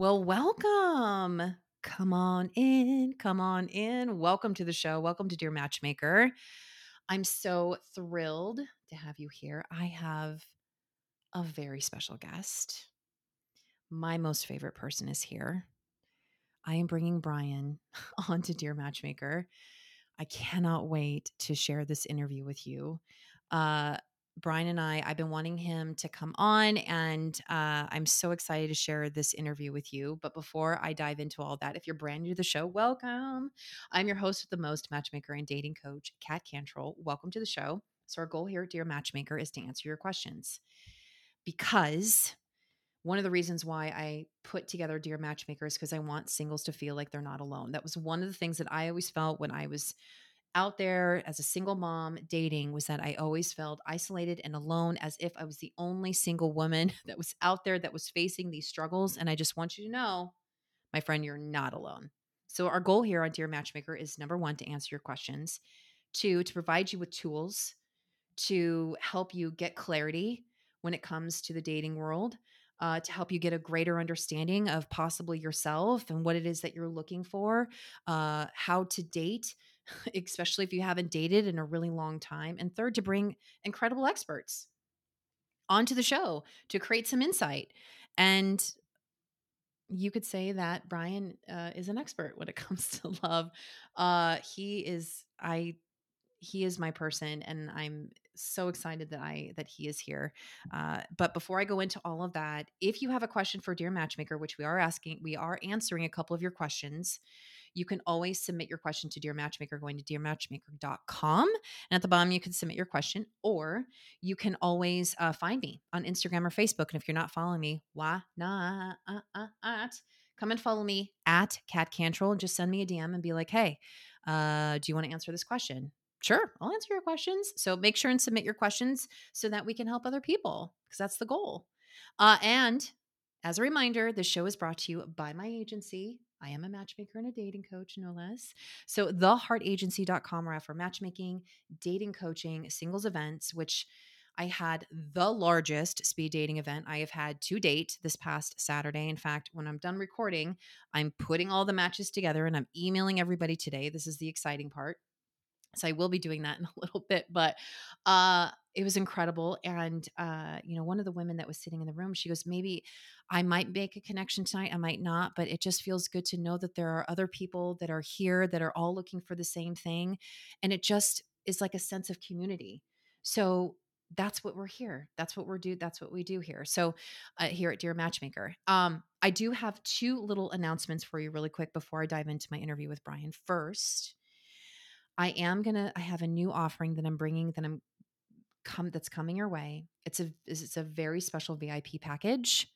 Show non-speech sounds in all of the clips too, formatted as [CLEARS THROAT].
Well, welcome. Come on in. Come on in. Welcome to the show. Welcome to Dear Matchmaker. I'm so thrilled to have you here. I have a very special guest. My most favorite person is here. I am bringing Brian [LAUGHS] on to Dear Matchmaker. I cannot wait to share this interview with you. Uh, Brian and I, I've been wanting him to come on, and uh, I'm so excited to share this interview with you. But before I dive into all that, if you're brand new to the show, welcome. I'm your host the most matchmaker and dating coach, Kat Cantrell. Welcome to the show. So, our goal here at Dear Matchmaker is to answer your questions because one of the reasons why I put together Dear Matchmaker is because I want singles to feel like they're not alone. That was one of the things that I always felt when I was out there as a single mom dating was that I always felt isolated and alone as if I was the only single woman [LAUGHS] that was out there that was facing these struggles. And I just want you to know, my friend, you're not alone. So, our goal here on Dear Matchmaker is number one, to answer your questions, two, to provide you with tools to help you get clarity when it comes to the dating world. Uh, to help you get a greater understanding of possibly yourself and what it is that you're looking for, uh, how to date, especially if you haven't dated in a really long time. And third, to bring incredible experts onto the show to create some insight. And you could say that Brian uh, is an expert when it [LAUGHS] comes to love. Uh, he is, I, he is my person, and I'm so excited that I that he is here. Uh, but before I go into all of that, if you have a question for Dear Matchmaker, which we are asking, we are answering a couple of your questions you can always submit your question to Dear Matchmaker going to dearmatchmaker.com. And at the bottom, you can submit your question, or you can always uh, find me on Instagram or Facebook. And if you're not following me, why not? Come and follow me at Kat Cantrell and just send me a DM and be like, hey, uh, do you want to answer this question? Sure, I'll answer your questions. So make sure and submit your questions so that we can help other people because that's the goal. Uh, and as a reminder, this show is brought to you by my agency, I am a matchmaker and a dating coach, no less. So, theheartagency.com, I offer matchmaking, dating coaching, singles events, which I had the largest speed dating event I have had to date this past Saturday. In fact, when I'm done recording, I'm putting all the matches together and I'm emailing everybody today. This is the exciting part. So I will be doing that in [LAUGHS] a little bit, but uh it was incredible and uh you know one of the women that was sitting in the room she goes maybe I might make a connection tonight I might not but it just feels good to know that there are other people that are here that are all looking for the same thing and it just is like a sense of community. So that's what we're here. That's what we're do. That's what we do here. So, uh, here at Dear Matchmaker, um, I do have two little announcements for you, really quick, before I dive into my interview with Brian. First, I am gonna I have a new offering that I'm bringing that I'm come that's coming your way. It's a it's a very special VIP package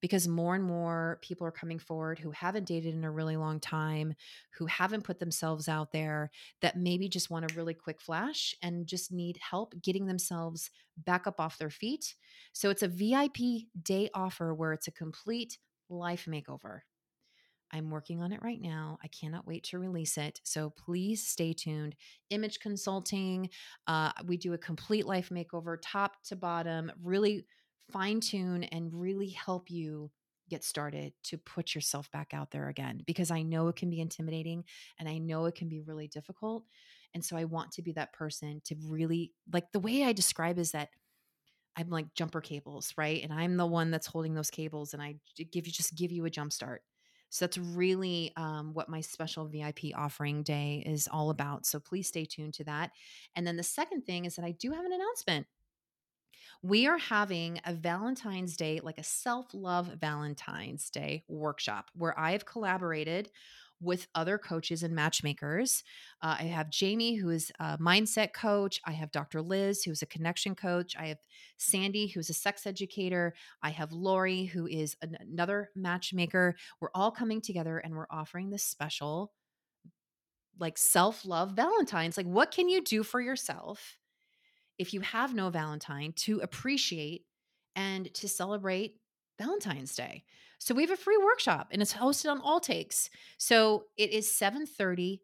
because more and more people are coming forward who haven't dated in a really long time, who haven't put themselves out there, that maybe just want a really quick flash and just need help getting themselves back up off their feet. So it's a VIP day offer where it's a complete life makeover. I'm working on it right now. I cannot wait to release it. So please stay tuned. Image consulting, uh, we do a complete life makeover, top to bottom, really fine tune and really help you get started to put yourself back out there again because I know it can be intimidating and I know it can be really difficult. And so I want to be that person to really like the way I describe is that I'm like jumper cables, right? And I'm the one that's holding those cables and I give you just give you a jump start. So that's really um, what my special VIP offering day is all about. So please stay tuned to that. And then the second thing is that I do have an announcement. We are having a Valentine's Day, like a self love Valentine's Day workshop where I have collaborated with other coaches and matchmakers. Uh, I have Jamie, who is a mindset coach. I have Dr. Liz, who is a connection coach. I have Sandy, who's a sex educator. I have Lori, who is an- another matchmaker. We're all coming together and we're offering this special, like self love Valentine's. Like, what can you do for yourself if you have no Valentine to appreciate and to celebrate Valentine's Day. So we have a free workshop and it's hosted on All Takes. So it is 7:30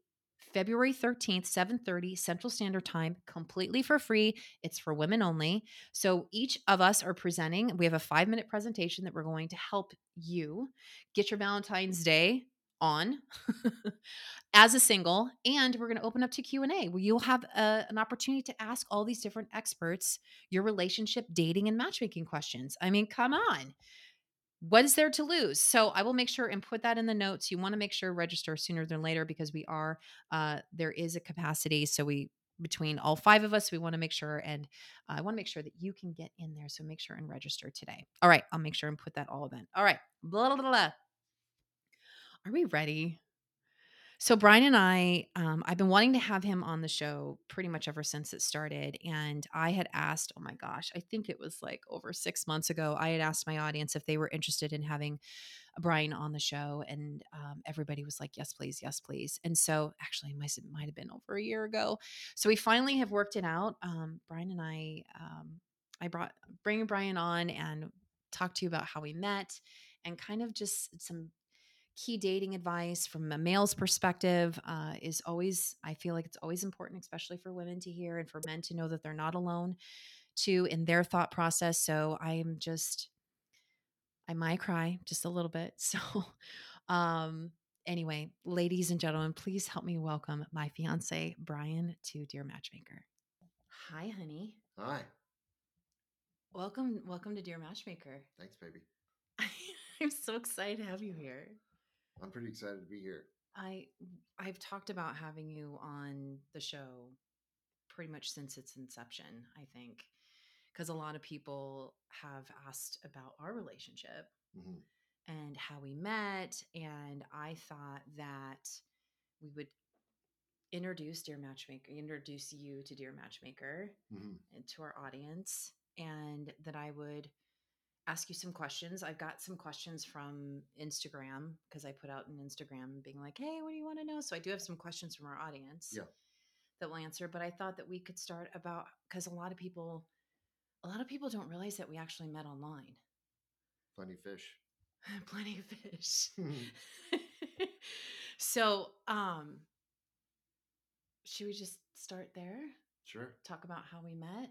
February 13th, 7:30 Central Standard Time, completely for free. It's for women only. So each of us are presenting. We have a 5-minute presentation that we're going to help you get your Valentine's Day on [LAUGHS] as a single and we're going to open up to q&a where you'll have a, an opportunity to ask all these different experts your relationship dating and matchmaking questions. I mean come on. What is there to lose? So i will make sure and put that in the notes. You want to make sure register sooner than later because we are uh, there is a capacity. So we between all five of us we want to make sure and uh, i want to make sure that you can get in there. So make sure and register today. All right i'll make sure and put that all in all right. Blah, blah, blah, blah. Are we ready so Brian and I, um, I've been wanting to have him on the show pretty much ever since it started. And I had asked, oh my gosh, I think it was like over six months ago, I had asked my audience if they were interested in having Brian on the show, and um, everybody was like, "Yes, please, yes, please." And so, actually, it might, have been over a year ago. So we finally have worked it out. Um, Brian and I, um, I brought bringing Brian on and talked to you about how we met, and kind of just some key dating advice from a male's perspective uh, is always i feel like it's always important especially for women to hear and for men to know that they're not alone too in their thought process. So i'm just i might cry just a little bit. [LAUGHS] So um anyway ladies and gentlemen please help me welcome my fiance brian to dear matchmaker. Hi honey. Hi. welcome welcome to dear matchmaker. Thanks, baby. [LAUGHS] i'm so excited to have you here I'm pretty excited to be here. I I've talked about having you on the show pretty much since its inception, I think. Because a lot of people have asked about our relationship hmm and how we met. And I thought that we would introduce Dear Matchmaker, introduce you to Dear Matchmaker hmm and to our audience, and that I would ask you some questions. I've got some questions from Instagram because I put out an Instagram being like, hey, what do you want to know? So I do have some questions from our audience Yeah. that we'll answer. But I thought that we could start about because a lot of people, a lot of people don't realize that we actually met online. Funny fish. Plenty of fish. [LAUGHS] [LAUGHS] [LAUGHS] so, um, should we just start there? Sure. Talk about how we met?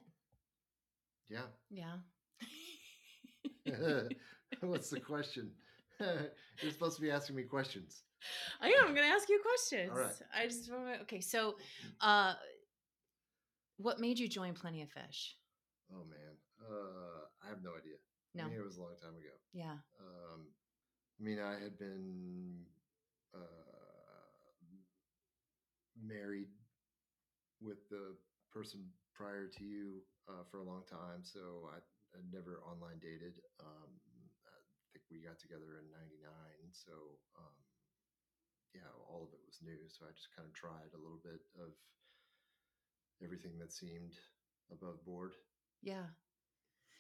Yeah. Yeah. [LAUGHS] What's the question? [LAUGHS] You're supposed to be asking me questions. I am. I'm going to ask you questions. right. I just want to. Okay, so, uh, what made you join Plenty of Fish? Oh man, uh, I have no idea. No. I mean, it was a long time ago. Yeah. Um, I mean, I had been uh, married with the person prior to you uh, for a long time, so I never online dated. Um, I think we got together in '99, so um, yeah, all of it was new. So I just kind of tried a little bit of everything that seemed above board. Yeah.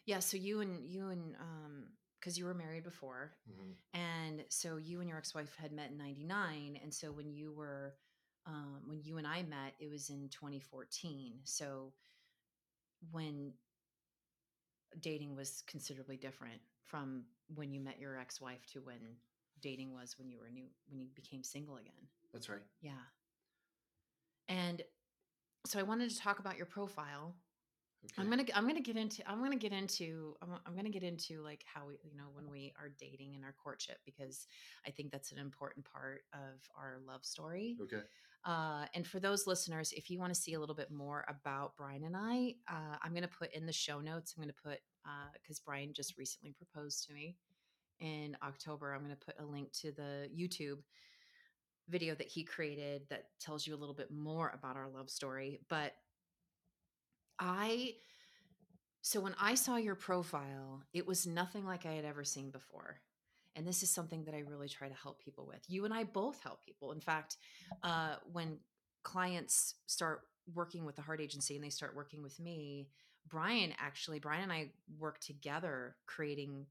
Yeah. So you and you and um, because you were married before, hmm and so you and your ex-wife had met in '99, and so when you were um, when you and I met, it was in 2014. So when dating was considerably different from when you met your ex-wife to when dating was when you were new when you became single again. That's right. Yeah. And so I wanted to talk about your profile. Okay. I'm gonna I'm gonna get into I'm gonna get into I'm, I'm gonna get into like how we you know when we are dating and our courtship because I think that's an important part of our love story. Okay. Uh, and for those listeners, if you want to see a little bit more about Brian and I, uh, I'm going to put in the show notes. I'm going to put because Brian just recently proposed to me in October. I'm going to put a link to the YouTube video that he created that tells you a little bit more about our love story. But I, so when I saw your profile, it was nothing like I had ever seen before. And this is something that I really try to help people with. You and I both help people. In fact, uh, when clients start working with the heart agency and they start working with me, Brian actually, Brian and I work together creating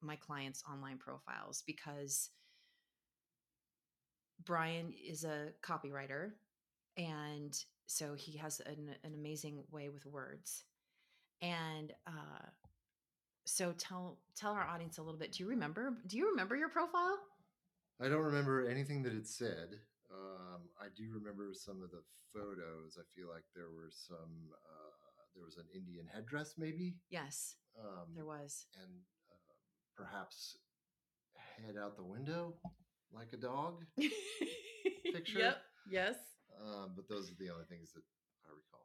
my clients' online profiles because Brian is a copywriter and so he has an, an amazing way with words and uh, so tell tell our audience a little bit do you remember do you remember your profile I don't remember anything that it said. Um, I do remember some of the photos. I feel like there were some. Uh, there was an Indian headdress, maybe. Yes, Um, there was. and uh, perhaps head out the window like a dog. [LAUGHS] Picture? Yep. Yes. Um, but those are the only things that I recall.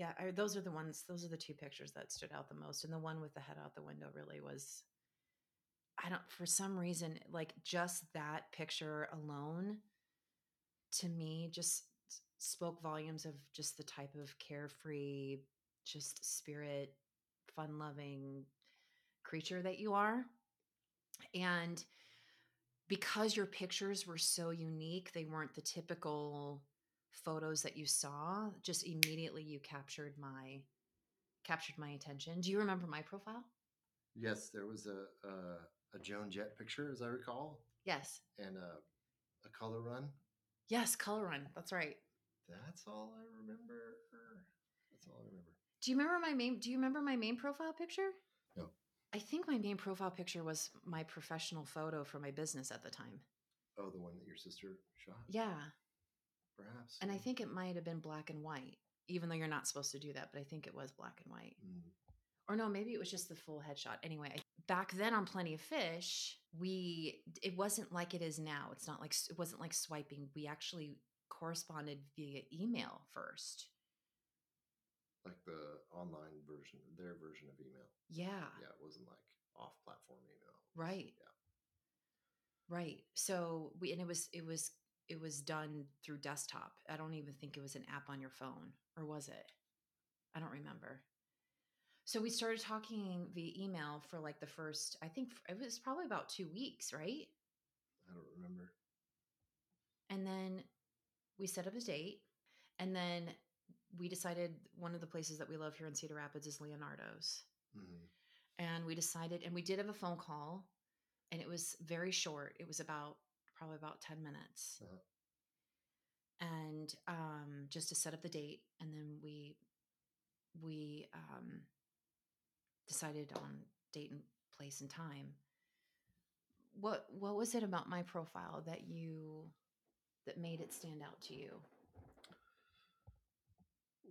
Yeah, I, those are the ones. Those are the two pictures that stood out the most, and the one with the head out the window really was. I don't. For some reason, like just that picture alone, to me, just spoke volumes of just the type of carefree, just spirit, fun-loving creature that you are, and because your pictures were so unique, they weren't the typical photos that you saw. Just immediately, you captured my captured my attention. Do you remember my profile? Yes, there was a a, a Joan Jett picture, as I recall, Yes. and a a color run. Yes, color run. That's right. That's all I remember. That's all I remember. Do you remember my main do you remember my main profile picture? No. I think my main profile picture was my professional photo for my business at the time. Oh, the one that your sister shot. Yeah. Perhaps. And I think it might have been black and white, even though you're not supposed to do that, but I think it was black and white. Mm, or no, maybe it was just the full headshot. Anyway, back then on Plenty of Fish, we it wasn't like it is now. It's not like it wasn't like swiping. We actually corresponded via email first. like the online version, their version of email. Yeah, Yeah, it wasn't like off-platform email. Right. Yeah. right. So we and it was it was it was done through desktop. I don't even think it was an app on your phone, or was it? I don't remember. So we started talking via email for like the first, I think it was probably about two weeks, right? I don't remember. And then we set up a date. And then we decided one of the places that we love here in Cedar Rapids is Leonardo's. hmm And we decided, and we did have a phone call, and it was very short. It was about probably about 10 minutes. Uh-huh. And um, just to set up the date. And then we, we um, decided on date and place and time. What what was it about my profile that you that made it stand out to you?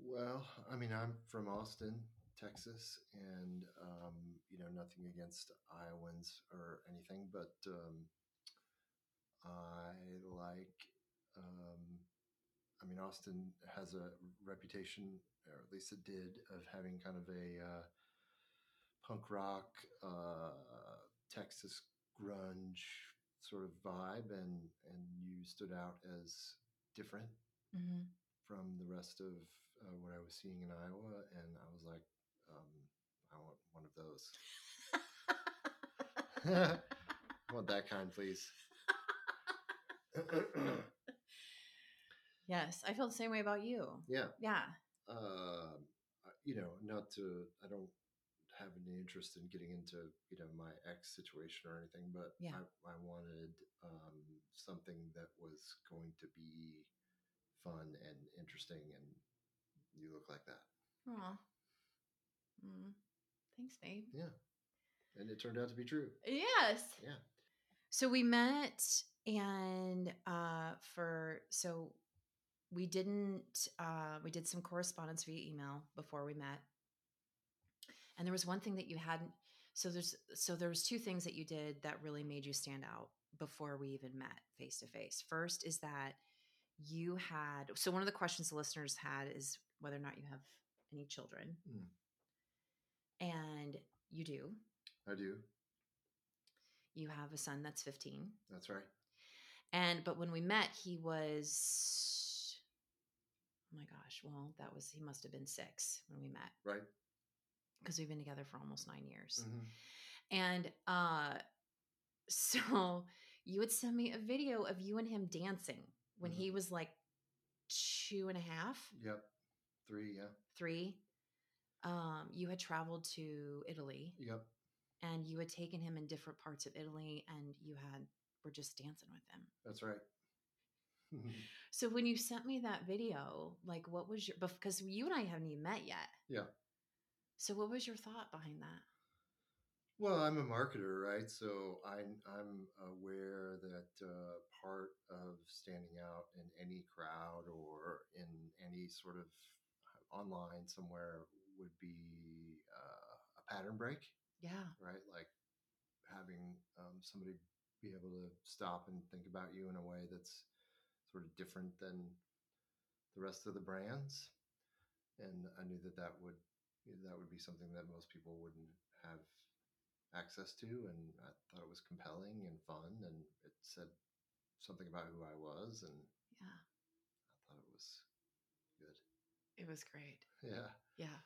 Well, I mean, I'm from Austin, Texas, and um, you know, nothing against Iowans or anything, but um, I like. Um, I mean, Austin has a reputation, or at least it did, of having kind of a uh, punk rock, uh, Texas grunge sort of vibe, and and you stood out as different Mm-hmm. from the rest of uh, what I was seeing in Iowa, and I was like, um, I want one of those. [LAUGHS] [LAUGHS] I want that kind, please. Yes, I feel the same way about you. yeah, Yeah. um, uh, you know, not to, I don't have any interest in getting into, you know, my ex situation or anything, but Yeah. I, I wanted um, something that was going to be fun and interesting, and you look like that. Aw. Mm. Thanks, babe. Yeah. And it turned out to be true. Yes. Yeah. So we met and uh for so we didn't uh we did some correspondence via email before we met. And there was one thing that you hadn't so there's so there was two things that you did that really made you stand out before we even met face to face. First is that you had so one of the questions the listeners had is whether or not you have any children. Mm. And you do. I do. You have a son that's 15. That's right. And but when we met, he was oh my gosh, well, that was he must have been six when we met Right. because we've been together for almost nine years. Mhm. And uh [LAUGHS] so you would send me a video of you and him dancing when Mhm. he was like two and a half, Yep. Three. Yeah. three. Um, you had traveled to Italy Yep. And you had taken him in different parts of Italy and you had were just dancing with him. That's right. [LAUGHS] So when you sent me that video, like what was your because you and I haven't even met yet. Yeah. So what was your thought behind that? Well, I'm a marketer, right? So I'm I'm aware that uh, part of standing out in any crowd or in any sort of online somewhere would be uh, a pattern break, Yeah. right? Like having um, somebody be able to stop and think about you in a way that's sort of different than the rest of the brands. And I knew that that would that would be something that most people wouldn't have access to, and I thought it was compelling and fun, and it said something about who I was, and Yeah. I thought it was good. It was great. Yeah. Yeah.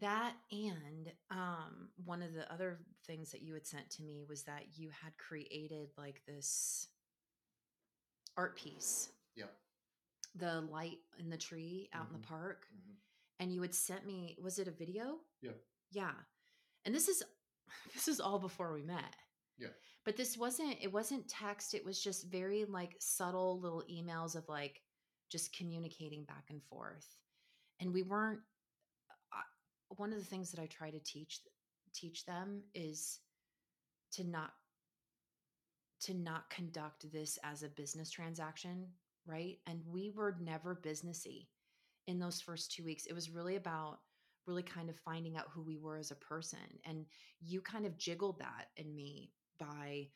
That and um one of the other things that you had sent to me was that you had created like this art piece, Yeah. the light in the tree out in Mhm. the park, hmm and you had sent me was it a video? Yeah. Yeah. And this is [LAUGHS] this is all before we met. Yeah. But this wasn't it wasn't text, it was just very like subtle little emails of like just communicating back and forth. And we weren't one of the things that I try to teach teach them is to not to not conduct this as a business transaction, right? And we were never businessy in those first 2 weeks. It was really about really kind of finding out who we were as a person. And you kind of jiggled that in me by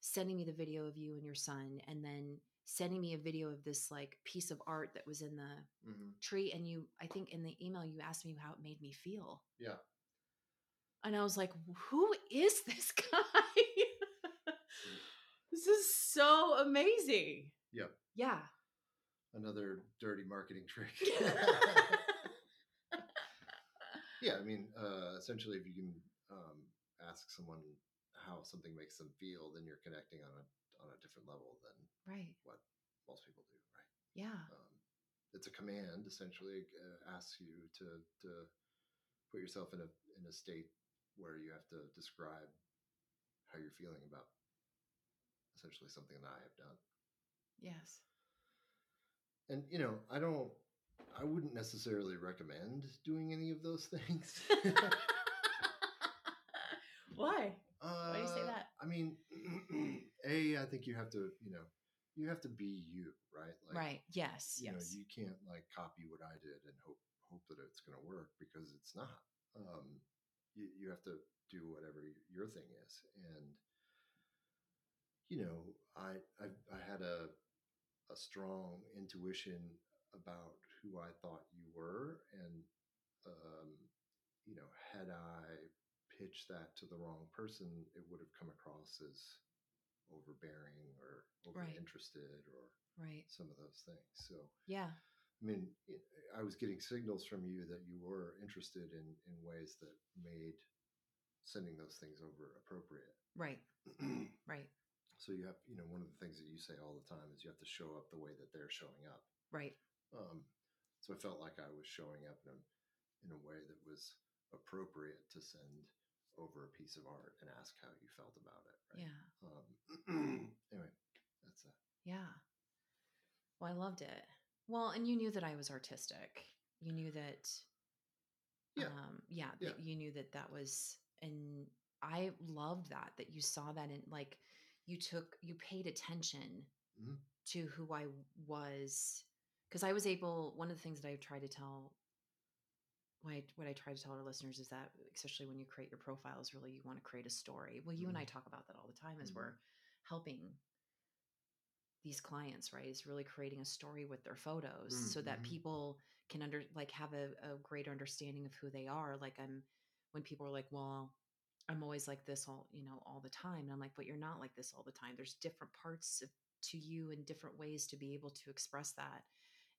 sending me the video of you and your son and then sending me a video of this like piece of art that was in the hmm tree and you i think in the email you asked me how it made me feel. Yeah. and i was like who is this [LAUGHS] guy? [LAUGHS] This is so amazing. Yeah. Yeah. Another dirty marketing trick. [LAUGHS] yeah. I mean, uh, essentially, if you can um, ask someone how something makes them feel, then you're connecting on a on a different level than right what most people do, right? yeah um, it's a command essentially uh, asks you to to put yourself in a in a state where you have to describe how you're feeling about essentially something that I have done. yes And you know, I don't I wouldn't necessarily recommend doing any of those things. [LAUGHS] why uh, Why do you say that? I mean, [CLEARS THROAT] a I think you have to, you know, you have to be you, right? Like, right yes you know yes you can't like copy what i did and hope hope that it's going to work because it's not um you, you have to do whatever your thing is and you know i i, I had a a strong intuition about who i thought you were and um you know had i pitched that to the wrong person it would have come across as overbearing or over Right. interested or right some of those things. So, yeah I mean, I was getting signals from you that you were interested in in ways that made sending those things over appropriate. right [CLEARS THROAT] right so you have, you know, one of the things that you say all the time is you have to show up the way that they're showing up. right Um, so I felt like I was showing up in a in a way that was appropriate to send over a piece of art and ask how you felt about it. Right? yeah Um, [CLEARS THROAT] anyway, that's that. Yeah. Well, I loved it. Well, and you knew that I was artistic. You knew that. Yeah. Um, yeah. Yeah. That you knew that that was, and I loved that that you saw that and like you took you paid attention Mhm. to who I was because I was able. One of the things that I try to tell. What I, what I try to tell our listeners is that, especially when you create your profiles, really you want to create a story. Well, you and I Mhm. talk about that all the time as Mhm. we're helping these clients right is really creating a story with their photos Mm, so that mhm. people can under like have a, a greater understanding of who they are like i'm when people are like well i'm always like this all you know all the time and i'm like but you're not like this all the time there's different parts of, to you and different ways to be able to express that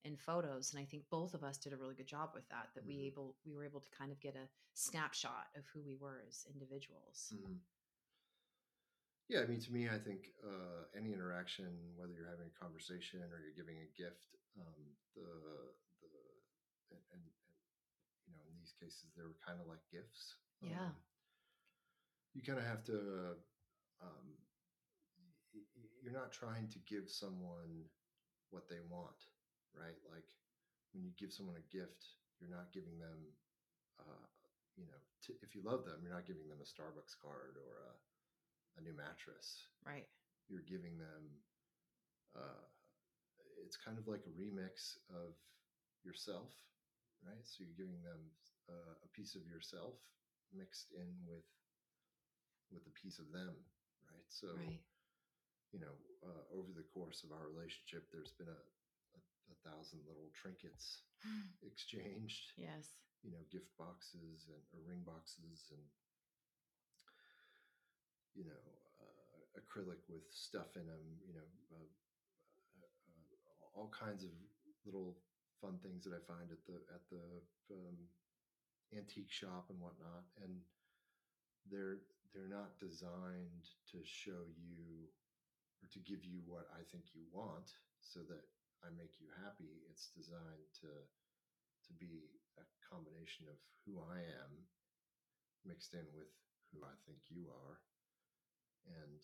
in photos and i think both of us did a really good job with that that we Mhm. able we were able to kind of get a snapshot of who we were as individuals Mhm. Yeah, I mean, to me, I think uh, any interaction, whether you're having a conversation or you're giving a gift, um, the the and, and, and you know, in these cases, they were kind of like gifts. Yeah. Um, you kind of have to. Um, you're not trying to give someone what they want, right? Like when you give someone a gift, you're not giving them, uh, you know, to, if you love them, you're not giving them a Starbucks card or a, a new mattress. Right. You're giving them. Uh, it's kind of like a remix of yourself, right? So you're giving them uh, a piece of yourself mixed in with with a piece of them, right? So, Right. you know, uh, over the course of our relationship, there's been a, a, thousand little trinkets [SIGHS] exchanged yes. you know gift boxes and or ring boxes and you know uh, acrylic with stuff in them you know uh, uh, uh, all kinds of little fun things that i find at the at the um, antique shop and whatnot and they're they're not designed to show you or to give you what i think you want so that i make you happy it's designed to to be a combination of who I am mixed in with who I think you are and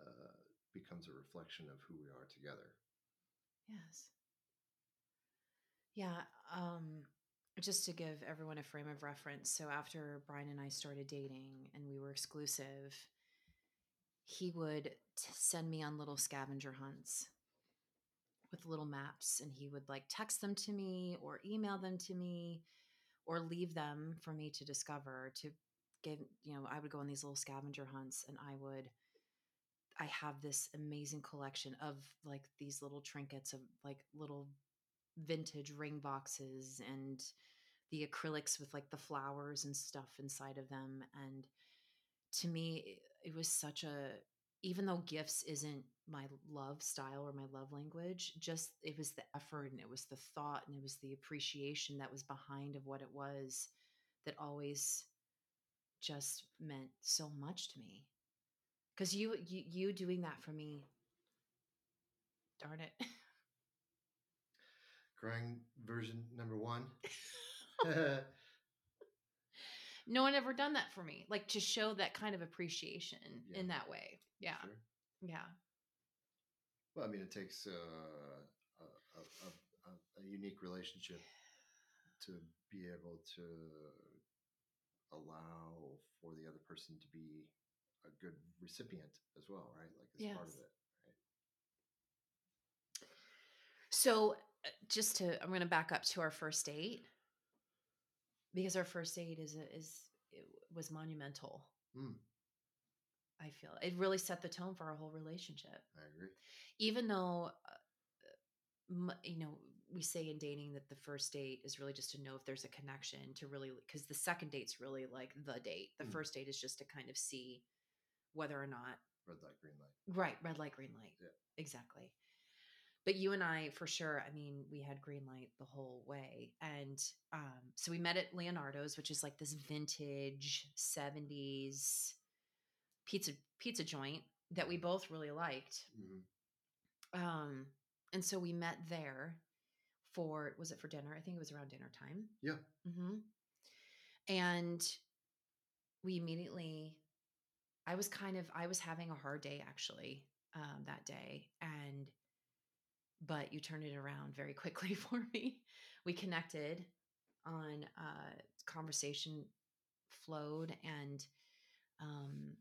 uh, becomes a reflection of who we are together. Yes. Yeah. Um, just to give everyone a frame of reference. So after Brian and I started dating and we were exclusive, he would t- send me on little scavenger hunts with little maps and he would like text them to me or email them to me or leave them for me to discover to give you know i would go on these little scavenger hunts and i would i have this amazing collection of like these little trinkets of like little vintage ring boxes and the acrylics with like the flowers and stuff inside of them and to me it was such a even though gifts isn't my love style or my love language just it was the effort and it was the thought and it was the appreciation that was behind of what it was that always just meant so much to me because you, you you doing that for me darn it Crying version number one. [LAUGHS] [LAUGHS] [LAUGHS] no one ever done that for me like to show that kind of appreciation Yeah. in that way yeah Sure. yeah Well, I mean, it takes uh, a, a, a, a, unique relationship to be able to allow for the other person to be a good recipient as well, right? Like as part of Yes. it. So, uh, just to, I'm going to back up to our first date because our first date is is it was monumental. Mm. I feel it really set the tone for our whole relationship. I agree. Even though, uh, you know, we say in dating that the first date is really just to know if there's a connection to really because the second date's really like the date. The Mm. first date is just to kind of see whether or not Red light, green light. Right, red light, green light. Yeah. Exactly. But you and I, for sure, I mean, we had green light the whole way. And um, so we met at Leonardo's, which is like this vintage 70s pizza pizza joint that we both really liked. hmm Um, and so we met there for was it for dinner? I think it was around dinner time. Yeah. hmm And we immediately, I was kind of, I was having a hard day actually um, that day, and but you turned it around very quickly [LAUGHS] for me. We connected on uh, conversation flowed, and um,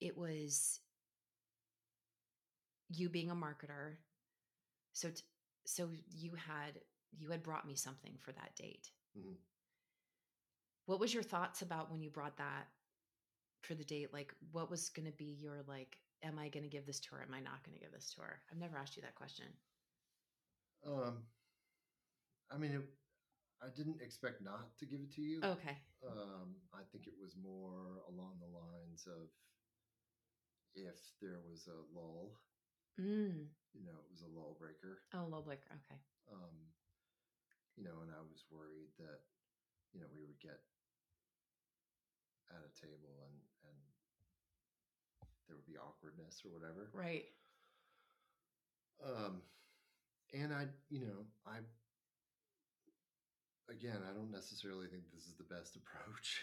it was you being a marketer. So, t- so you had you had brought me something for that date. hmm What was your thoughts about when you brought that for the date? Like, what was going to be your like? Am I going to give this to her? Am I not going to give this to her? I've never asked you that question. Um, I mean, it, I didn't expect not to give it to you. Okay. Um, I think it was more along the lines of if there was a lull, Mm. you know, it was a lull breaker. Oh, low blicker. Okay. Um, you know, and I was worried that, you know, we would get at a table and there would be awkwardness or whatever. Right. Um, and I, you know, I, again, I don't necessarily think this is the best [LAUGHS] approach.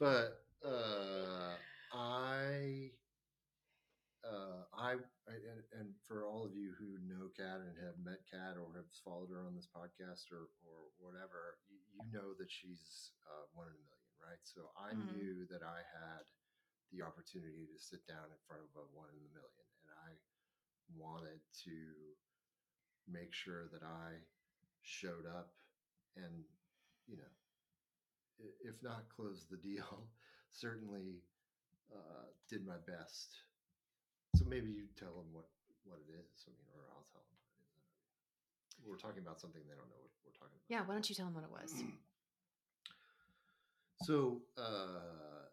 but uh, I, uh, I I, and, and for all of you who know Kat and have met Kat or have followed her on this podcast or, or whatever, you, you know that she's uh, one in a million, right? So I Mhm. knew that I had the opportunity to sit down in front of a one in a million, and I wanted to make sure that I showed up and, you know, if not close the deal, [LAUGHS] certainly uh, did my best. So maybe you tell them what what it is. I mean, or I'll tell them what it is. We're talking about something they don't know what we're talking about. Yeah, why don't you tell them what it was? [CLEARS THROAT] So uh,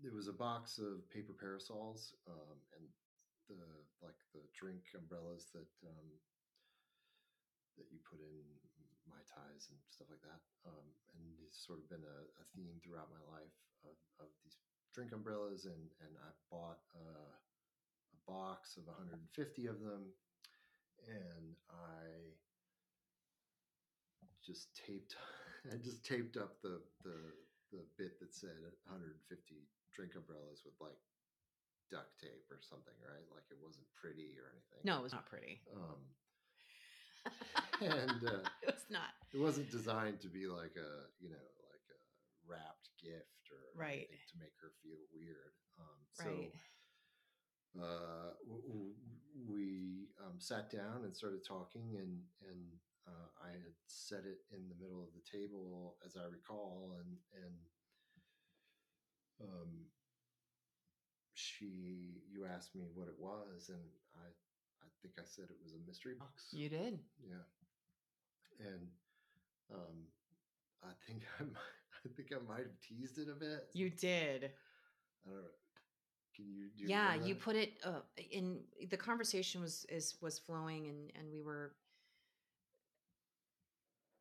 there was a box of paper parasols um, and the like the drink umbrellas that um, that you put in mai tais and stuff like that. Um, and it's sort of been a, a theme throughout my life of, of these drink umbrellas, and and I bought a, a box of 150 of them, and I just taped [LAUGHS] I just taped up the the the bit that said 150 drink umbrellas with like duct tape or something, right? Like it wasn't pretty or anything. No, it was not pretty. Um, and [LAUGHS] uh, it was not. it wasn't designed to be like a you know like a wrapped gift or Right. anything to make her feel weird. Um, Right. So uh, w- w- we um, sat down and started talking, and and uh, I had set it in the middle of the table, as I recall, and and um, she you asked me what it was, and I I think I said it was a mystery box. You did. Yeah, and um, I think I might, [LAUGHS] I think I might have teased it a bit. You did. I don't know. Can you? Do yeah remember you put it uh, in the conversation was is was flowing and and we were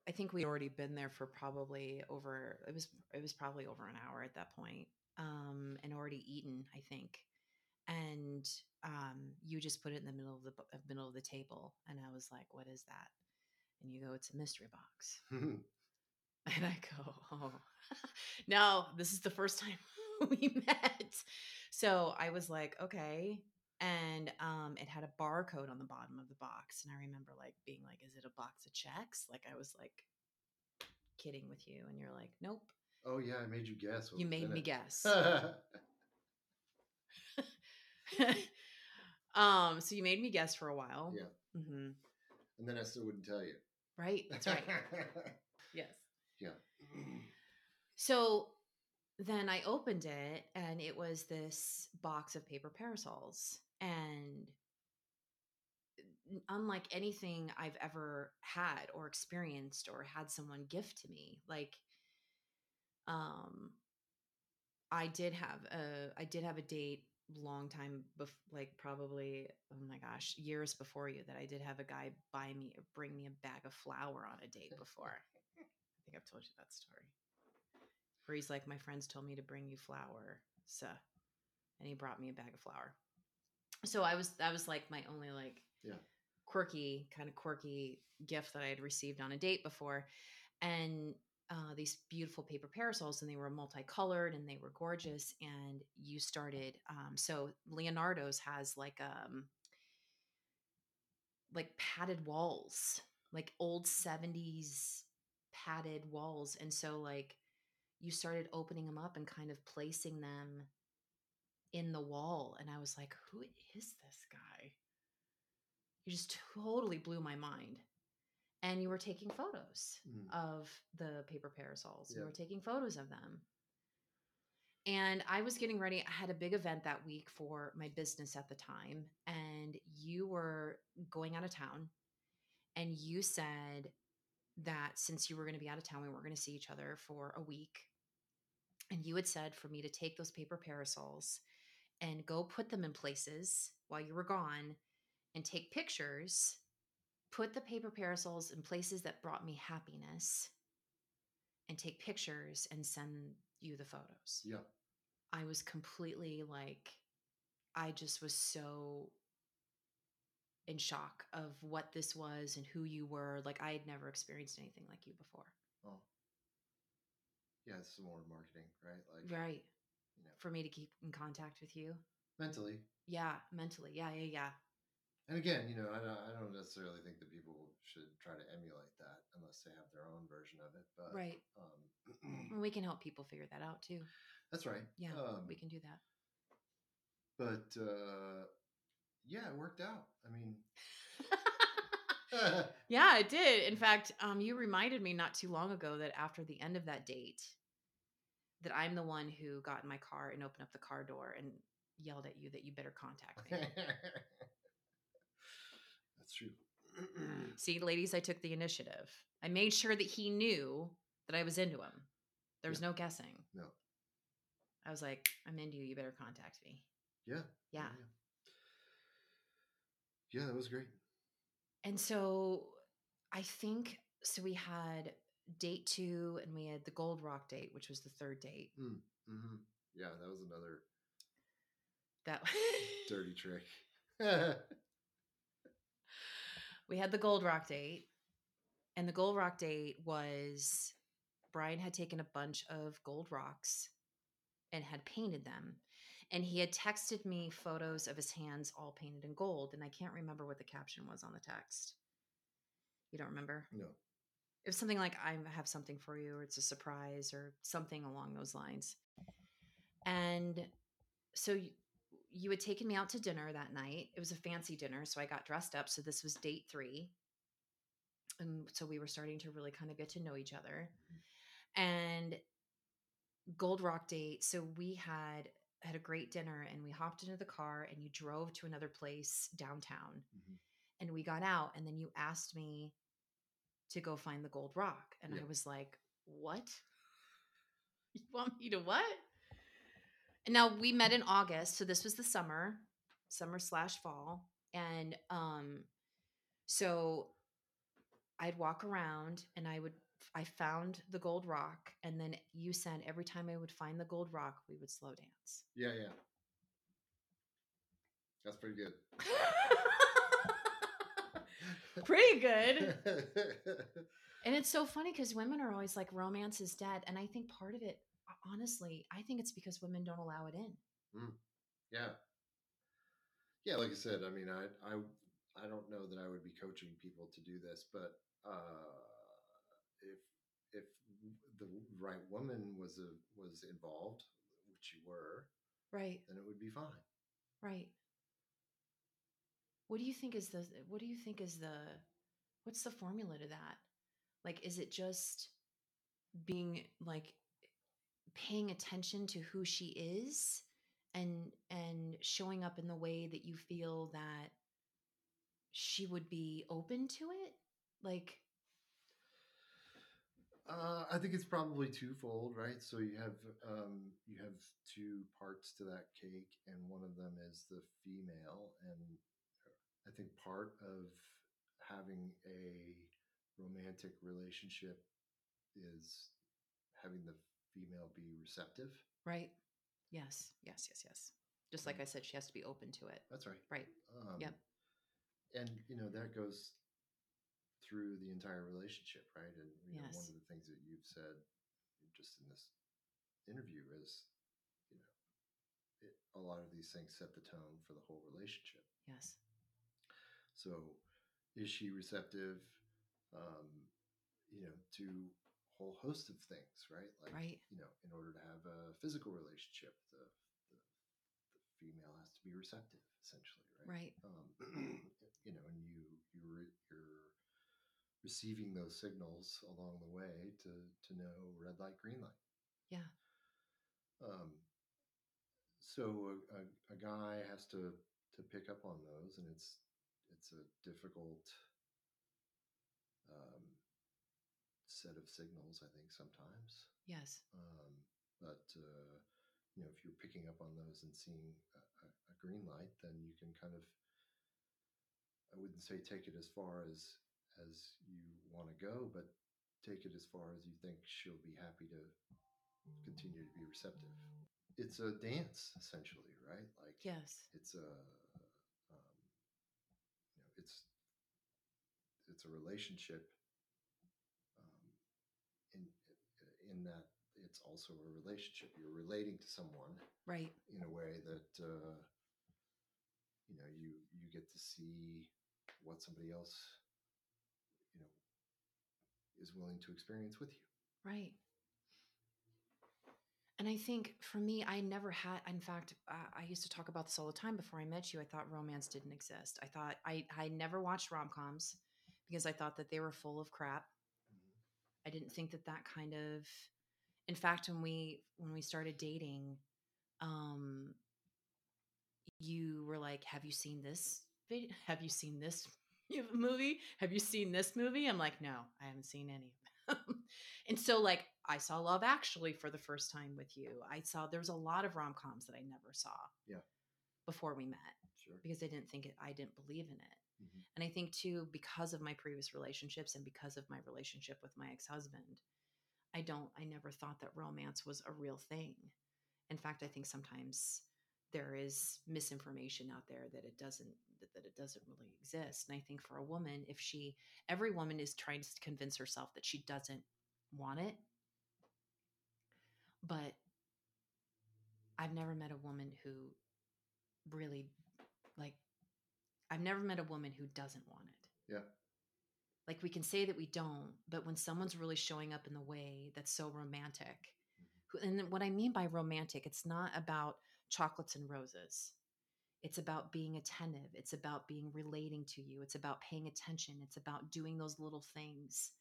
i think we'd already been there for probably over it was it was probably over an hour at that point um and already eaten i think and um you just put it in the middle of the uh, middle of the table and i was like what is that and you go it's a mystery box [LAUGHS] [LAUGHS] and I go, oh, [LAUGHS] no, this is the first time we met. So I was like, okay. And um, it had a barcode on the bottom of the box. And I remember like being like, is it a box of checks? Like I was like kidding with you. And you're like, nope. oh yeah, I made you guess. You made me it. guess. [LAUGHS] [LAUGHS] um, so you made me guess for a while. yeah, Mm-hmm. and then I still wouldn't tell you. Right. That's right. [LAUGHS] yes. yeah. So then I opened it and it was this box of paper parasols. And unlike anything I've ever had or experienced or had someone gift to me, like um I did have a I did have a date long time bef- like probably oh my gosh years before you that I did have a guy buy me or bring me a bag of flour on a date [LAUGHS] before I think I've told you that story. Where he's like, my friends told me to bring you flour, so, and he brought me a bag of flour. So I was that was like my only like Yeah. quirky kind of quirky gift that I had received on a date before, and uh, these beautiful paper parasols, and they were multicolored and they were gorgeous. And you started, um, so Leonardo's has like um like padded walls, like old 70s padded walls. And so like you started opening them up and kind of placing them in the wall. And I was like, who is this guy? You just totally blew my mind. And you were taking photos Mm. of the paper parasols. You were taking photos of them. And I was getting ready. I had a big event that week for my business at the time. And you were going out of town. And you said that since you were going to be out of town, we weren't going to see each other for a week. And you had said for me to take those paper parasols and go put them in places while you were gone and take pictures, put the paper parasols in places that brought me happiness, and take pictures and send you the photos. Yeah. I was completely like, I just was so in shock of what this was and who you were. Like, I had never experienced anything like you before. Oh. Yeah, it's some more marketing, right? Like Right. You know, For me to keep in contact with you. mentally. Yeah. Mentally. Yeah. Yeah. Yeah. And again, you know, I don't, I don't necessarily think that people should try to emulate that unless they have their own version of it. But Right. um, [CLEARS THROAT] we can help people figure that out too. that's right. Yeah, Um, we can do that. but uh, yeah, it worked out. I mean, [LAUGHS] yeah, it did. In fact, um, you reminded me not too long ago that after the end of that date, that I'm the one who got in my car and opened up the car door and yelled at you that you better contact me. [LAUGHS] that's true. [CLEARS THROAT] See, ladies, I took the initiative. I made sure that he knew that I was into him. There was Yeah. no guessing. No. I was like, I'm into you. You better contact me. Yeah. Yeah. Yeah, yeah that was great. And so I think so we had date two and we had the Gold Rock date, which was the third date. hmm Yeah, that was another That [LAUGHS] dirty trick. [LAUGHS] we had the Gold Rock date. And the Gold Rock date was Brian had taken a bunch of gold rocks and had painted them. And he had texted me photos of his hands all painted in gold. And I can't remember what the caption was on the text. You don't remember? no. Was something like, I have something for you, or it's a surprise, or something along those lines. And so you, you had taken me out to dinner that night. It was a fancy dinner. So I got dressed up. So this was date three. And so we were starting to really kind of get to know each other. And Gold Rock date. So we had had a great dinner and we hopped into the car and you drove to another place downtown Mhm. and we got out and then you asked me to go find the gold rock and Yeah. i was like what [LAUGHS] you want me to what and now we met in august so this was the summer summer slash fall and um so i'd walk around and i would i found the gold rock and then you said every time i would find the gold rock we would slow dance Yeah, yeah. That's pretty good. [LAUGHS] pretty good [LAUGHS] And it's so funny because women are always like, romance is dead. And I think part of it, honestly, I think it's because women don't allow it in. yeah. Yeah, like I said, I mean, I, I, I don't know that I would be coaching people to do this, but uh, if if the right woman was a, was involved, which you were, Right. then it would be fine. Right. What do you think is the, what do you think is the, what's the formula to that? Like, is it just being like paying attention to who she is and, and showing up in the way that you feel that she would be open to it? Like, Uh, I think it's probably twofold, right? So you have um, you have two parts to that cake, and one of them is the female, and I think part of having a romantic relationship is having the female be receptive. Right. Yes. Yes. Yes. Yes. Just like I said, she has to be open to it. That's right. Right. Um, Yep. And you know that goes through the entire relationship, right? And you know, one of the things that you've said just in this interview is, you know, it, a lot of these things set the tone for the whole relationship. Yes. So, is she receptive? Um, you know, to a whole host of things, right? Like, Right. you know, in order to have a physical relationship, the the, the female has to be receptive, essentially, right? Right. um, [CLEARS THROAT] you know, and you you re, you're receiving those signals along the way to to know red light, green light. Yeah. Um, so a, a, a guy has to to pick up on those, and it's it's a difficult um, set of signals. I think sometimes. Yes. Um, but uh, you know, if you're picking up on those and seeing a, a, green light, then you can kind of I wouldn't say take it as far as as you want to go, but take it as far as you think she'll be happy to continue to be receptive. It's a dance, essentially, right? Like Yes. it's a it's it's a relationship um, in in that it's also a relationship you're relating to someone Right. in a way that uh, you know you you get to see what somebody else you know is willing to experience with you Right. And I think for me, I never had, in fact, uh, I used to talk about this all the time before I met you. I thought romance didn't exist. I thought I, I never watched rom coms because I thought that they were full of crap. Mhm. I didn't think that that kind of, in fact, when we, when we started dating, um, you were like, have you seen this video? Have you seen this [LAUGHS] movie? Have you seen this movie? I'm like, no, I haven't seen any of them. [LAUGHS] and so like I saw Love Actually for the first time with you. I saw there's a lot of rom coms that I never saw. Yeah. Before we met sure because I didn't think it, I didn't believe in it. Mhm. And I think too, because of my previous relationships and because of my relationship with my ex-husband, I don't, I never thought that romance was a real thing. In fact, I think sometimes there is misinformation out there that it doesn't that it doesn't really exist. And I think for a woman, if she every woman is trying to convince herself that she doesn't want it. But I've never met a woman who really like I've never met a woman who doesn't want it. Yeah. Like we can say that we don't, but when someone's really showing up in the way that's so romantic, mm-hmm. who- and what I mean by romantic, it's not about chocolates and roses. It's about being attentive. It's about being relating to you. It's about paying attention. It's about doing those little things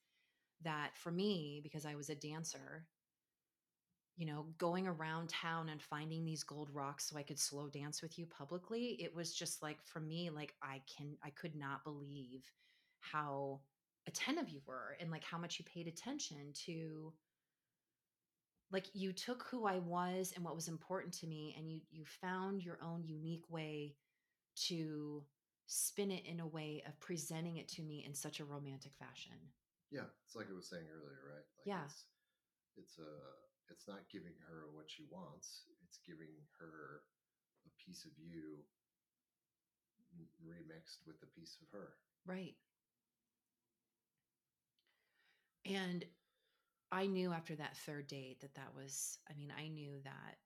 that for me, because I was a dancer, you know, going around town and finding these gold rocks so I could slow dance with you publicly, it was just like for me, like I can I could not believe how attentive you were and like how much you paid attention to like you took who I was and what was important to me and you you found your own unique way to spin it in a way of presenting it to me in such a romantic fashion. yeah it's like i was saying earlier right like Yeah. it's it's a it's not giving her what she wants it's giving her a piece of you remixed with a piece of her Right. And I knew after that third date that that was, I mean, I knew that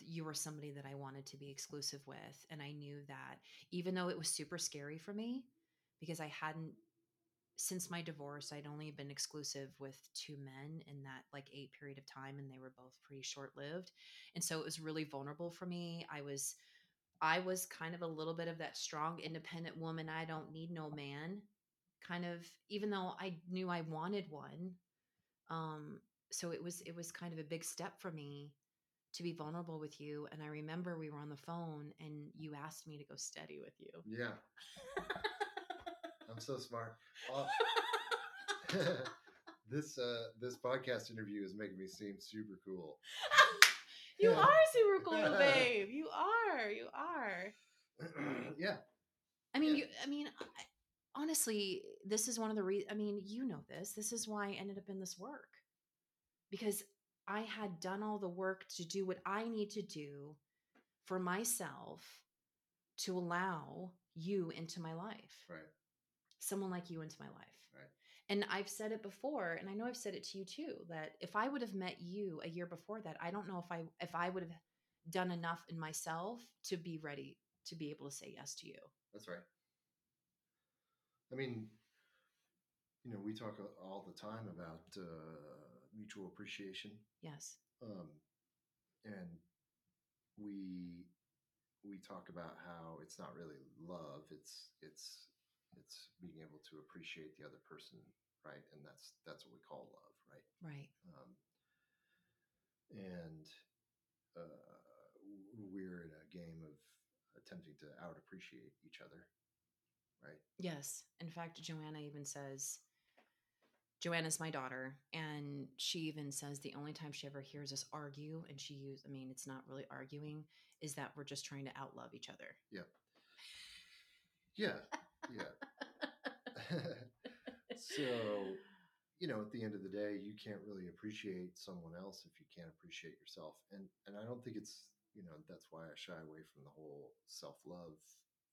you were somebody that I wanted to be exclusive with. And I knew that even though it was super scary for me, because I hadn't, since my divorce, I'd only been exclusive with two men in that like eight period of time, and they were both pretty short lived. And so it was really vulnerable for me. I was, I was kind of a little bit of that strong, independent woman. I don't need no man kind of, even though I knew I wanted one. Um, so it was, it was kind of a big step for me to be vulnerable with you. And I remember we were on the phone and you asked me to go steady with you. yeah [LAUGHS] i'm so smart Uh, [LAUGHS] this uh this podcast interview is making me seem super cool [LAUGHS] you are super cool, babe. You are, you are. [CLEARS THROAT] yeah I mean, Yeah. you, I mean, I, honestly, this is one of the reasons. I mean, you know this. This is why I ended up in this work because I had done all the work to do what I need to do for myself to allow you into my life, right someone like you into my life. Right. And I've said it before, and I know I've said it to you too, that if I would have met you a year before that, I don't know if I if I would have done enough in myself to be ready to be able to say yes to you. That's right. I mean, you know, we talk all the time about uh, mutual appreciation, Yes. um, and we we talk about how it's not really love; it's it's it's being able to appreciate the other person, right? And that's that's what we call love, right? Right. Um, and uh, we're in a game of attempting to out appreciate each other, right? Yes. In fact, Joanna even says, Joanna's my daughter, and she even says the only time she ever hears us argue, and she use, I mean, it's not really arguing, is that we're just trying to outlove each other. Yeah. Yeah. Yeah. [LAUGHS] so, you know, at the end of the day, you can't really appreciate someone else if you can't appreciate yourself. And and I don't think it's, you know, that's why I shy away from the whole self-love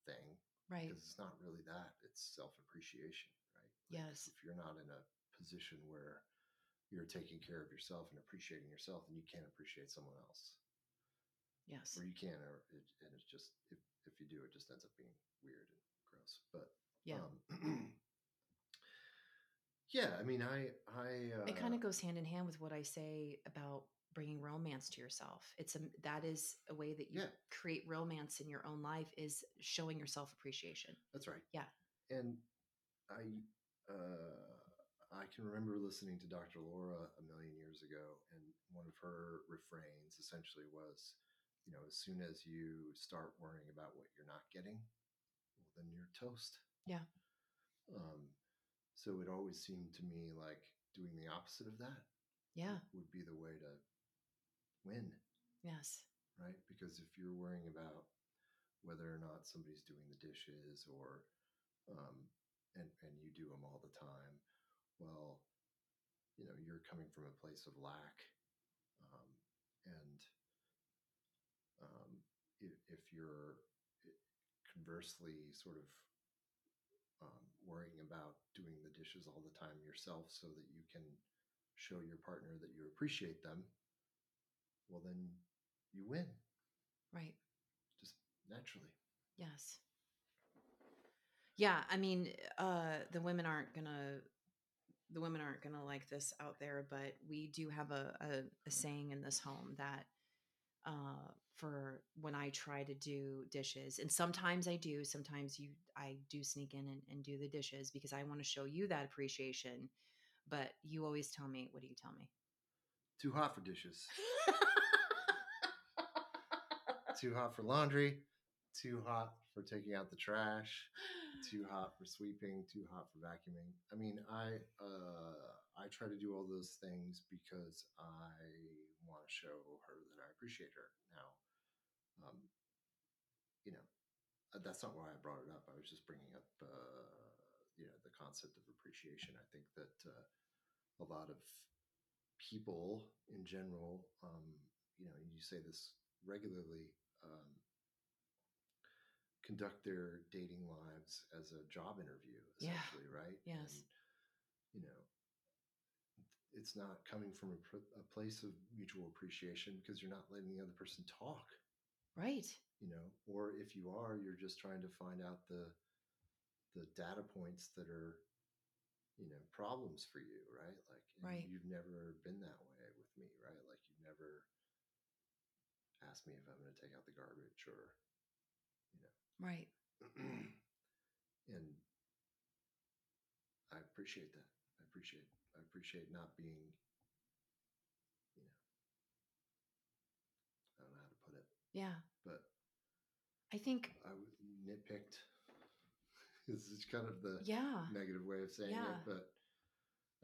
thing Right. because it's not really that. It's self-appreciation, right? Yes. If you're not in a position where you're taking care of yourself and appreciating yourself, and you can't appreciate someone else Yes. or you can or it, and it's just if, if you do, it just ends up being weird and But Yeah. um, [CLEARS THROAT] yeah, I mean, I I uh, it kind of goes hand in hand with what I say about bringing romance to yourself. It's a that is a way that you Yeah. create romance in your own life is showing yourself appreciation. That's right. Yeah. And I uh, I can remember listening to Dr. Laura a million years ago, and one of her refrains essentially was, you know, as soon as you start worrying about what you're not getting, then you're toast. Yeah. Um, so it always seemed to me like doing the opposite of that Yeah. would be the way to win Yes. right? Because if you're worrying about whether or not somebody's doing the dishes or, um, and, and you do them all the time, well, you know, you're coming from a place of lack. Um, and um, if, if you're conversely sort of um, worrying about doing the dishes all the time yourself so that you can show your partner that you appreciate them, well, then you win Right. just naturally. Yes. Yeah, I mean, uh the women aren't gonna the women aren't gonna like this out there, but we do have a, a, a saying in this home that uh for when I try to do dishes, and sometimes I do, sometimes you I do sneak in and, and do the dishes because I want to show you that appreciation. But you always tell me, what do you tell me? Too hot for dishes, [LAUGHS] too hot for laundry, too hot for taking out the trash, too hot for sweeping, too hot for vacuuming. I mean, I uh, I try to do all those things because I show her that I appreciate her. Now, um, you know, uh, that's not why I brought it up. I was just bringing up, uh, you know, the concept of appreciation. I think that uh, a lot of people in general, um, you know, you say this regularly, um, conduct their dating lives as a job interview, Yeah. essentially, right? Yes. And, you know, it's not coming from a, pr- a place of mutual appreciation because you're not letting the other person talk right. you know or if you are you're just trying to find out the the data points that are you know problems for you right like Right. you've never been that way with me right like you've never asked me if i'm going to take out the garbage or you know. Right. [CLEARS THROAT] and i appreciate that i appreciate i appreciate not being you know i don't know how to put it Yeah. but I think I w- nitpicked. [LAUGHS] this is kind of the yeah. negative way of saying Yeah. it, but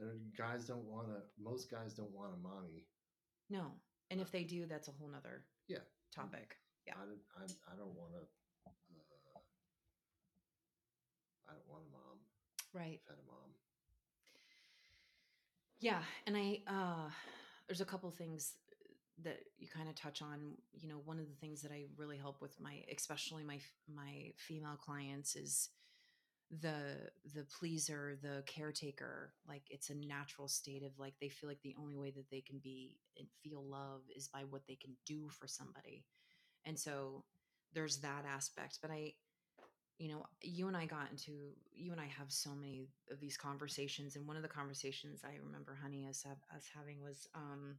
I don't, guys don't want to. Most guys don't want a mommy. No. And if they do, that's a whole nother Yeah. topic. Yeah. I don't. I, I don't want to. Uh, I don't want a mom. Right. I've had a mom. Yeah. And I, uh, there's a couple things that you kind of touch on. You know, one of the things that I really help with my, especially my, my female clients is the, the pleaser, the caretaker. Like it's a natural state of like, they feel like the only way that they can be and feel love is by what they can do for somebody. And so there's that aspect. But I, you know, you and I got into, you and I have so many of these conversations. And one of the conversations I remember, honey, us, us having was um,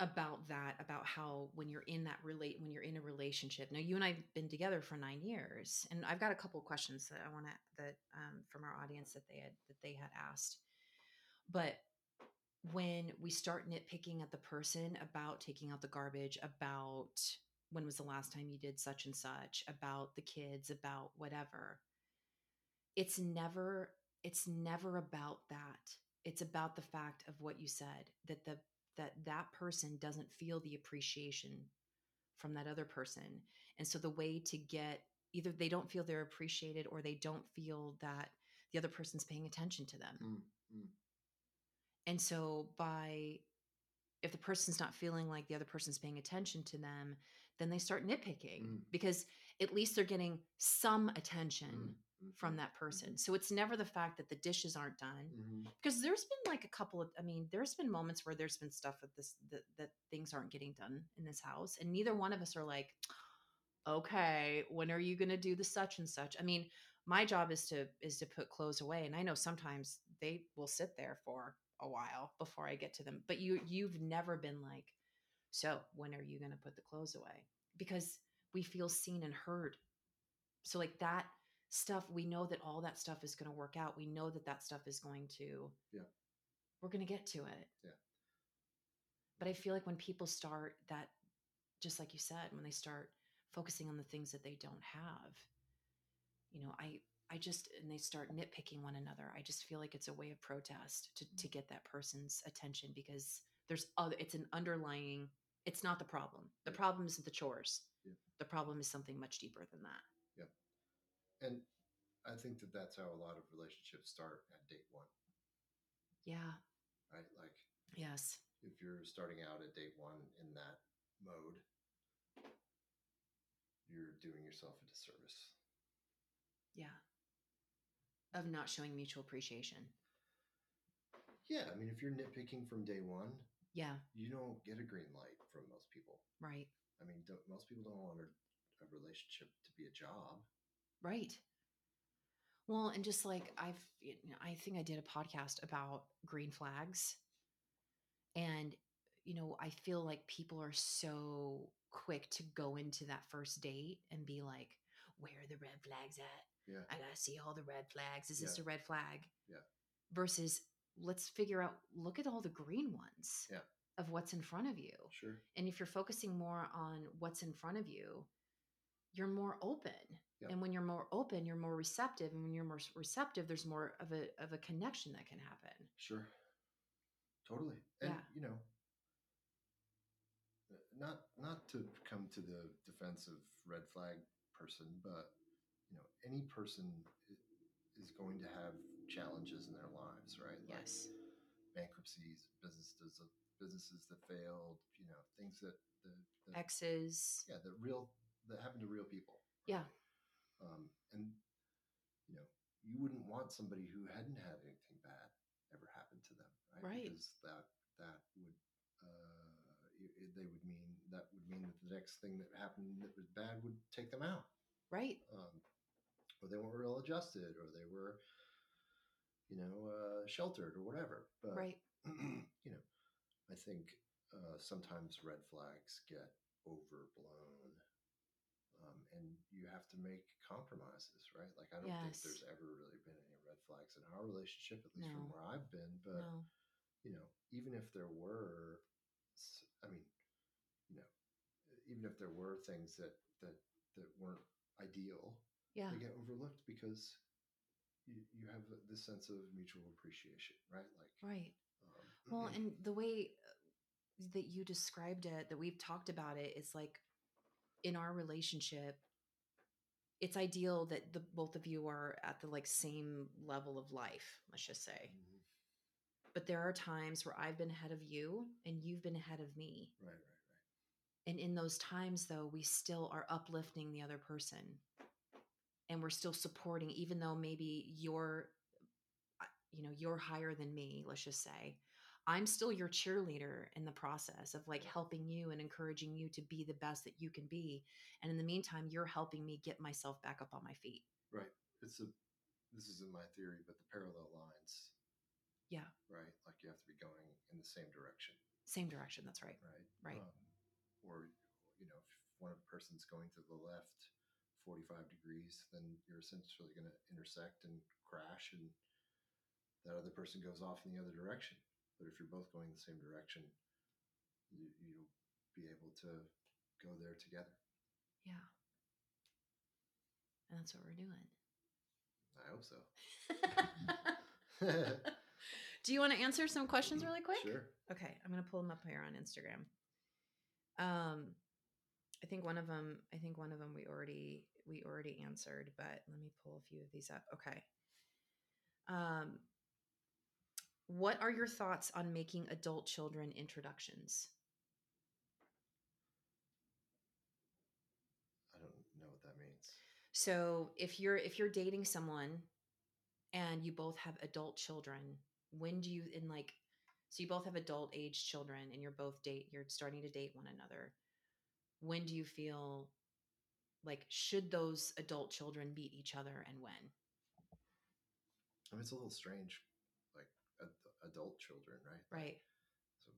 about that, about how when you're in that relate, when you're in a relationship. Now, you and I've been together for nine years, and I've got a couple of questions that I want to that um, from our audience that they had that they had asked. But when we start nitpicking at the person about taking out the garbage, about when was the last time you did such and such, about the kids, about whatever, it's never it's never about that. It's about the fact of what you said that the that that person doesn't feel the appreciation from that other person. And so the way to get either they don't feel they're appreciated or they don't feel that the other person's paying attention to them. Mm, mm. And so by if the person's not feeling like the other person's paying attention to them, then they start nitpicking Mm. because at least they're getting some attention Mm, from mhm, that person. So it's never the fact that the dishes aren't done mhm. because there's been like a couple of I mean, there's been moments where there's been stuff that this that, that things aren't getting done in this house and neither one of us are like okay, when are you going to do the such and such? I mean, my job is to is to put clothes away and I know sometimes they will sit there for a while before I get to them. But you you've never been like, so when are you going to put the clothes away? Because we feel seen and heard. So like that stuff, we know that all that stuff is going to work out. We know that that stuff is going to Yeah. We're going to get to it. Yeah. But I feel like when people start that just like you said, when they start focusing on the things that they don't have, you know, I I just and they start nitpicking one another. I just feel like it's a way of protest to to mm. get that person's attention because there's other it's an underlying it's not the problem. The problem isn't the chores. Yeah. The problem is something much deeper than that. Yeah. And I think that that's how a lot of relationships start at date one, Yeah. right? Like Yes. if you're starting out at date one in that mode, you're doing yourself a disservice. Yeah. Of not showing mutual appreciation. Yeah, I mean, if you're nitpicking from day one, Yeah. you don't get a green light from most people. Right. I mean, don't, most people don't want a, a relationship to be a job. Right. Well, and just like I've, you know, I think I did a podcast about green flags. And, you know, I feel like people are so quick to go into that first date and be like, where are the red flags at? Yeah. I got to see all the red flags. Is this a red flag? Yeah. Versus let's figure out, look at all the green ones Yeah. of what's in front of you. Sure. And if you're focusing more on what's in front of you, you're more open. Yeah. And when you're more open, you're more receptive. And when you're more receptive, there's more of a of a connection that can happen. Sure. Totally. And Yeah. you know, uh, not not to come to the defense of red flag person, but you know, any person is going to have challenges in their lives, right? Yes. Bankruptcies, businesses businesses that failed, you know, things that the, the X's. yeah, the real that happen to real people. Yeah. Um, and you know, you wouldn't want somebody who hadn't had anything bad ever happen to them, right? Right. Because that that would uh, it- they would mean that would mean that the next thing that happened that was bad would take them out, Right. um, or they weren't real adjusted, or they were, you know, uh, sheltered or whatever. But Right. [CLEARS THROAT] you know, I think uh, sometimes red flags get overblown. Um, and you have to make compromises, right? Like, I don't think there's ever really been any red flags in our relationship, at least from where I've been. But, no. you know, even if there were, I mean, you know, even if there were things that, that, that weren't ideal, Yeah. they get overlooked because you, you have this sense of mutual appreciation, right? Like, Right. um, Well, and the way uh, that you described it, that we've talked about it, is like in our relationship, it's ideal that the both of you are at the like same level of life, let's just say. mhm. But there are times where I've been ahead of you and you've been ahead of me. right, right, right. And in those times, though, we still are uplifting the other person. And we're still supporting, even though maybe you're, uh, you know, you're higher than me, let's just say. I'm still your cheerleader in the process of like helping you and encouraging you to be the best that you can be. And in the meantime, you're helping me get myself back up on my feet. Right. It's a this isn't my theory, but the parallel lines, Yeah. right? Like you have to be going in the same direction, Same direction. That's right. right? Right. Um, or you know, if one of the person's going to the left 45 degrees, then you're essentially going to intersect and crash and that other person goes off in the other direction. But if you're both going the same direction, you, you'll be able to go there together. Yeah. And that's what we're doing. I hope so. [LAUGHS] [LAUGHS] Do you want to answer some questions really quick? Sure. Okay, I'm gonna pull them up here on Instagram. Um, I think one of them. I think one of them we already we already answered, but let me pull a few of these up. Okay. Um, what are your thoughts on making adult children introductions? I don't know what that means. So if you're if you're dating someone and you both have adult children, when do you in like so you both have adult age children and you're both date you're starting to date one another. When do you feel like should those adult children meet each other and when I mean, it's a little strange, like ad- adult children, right? Right It's an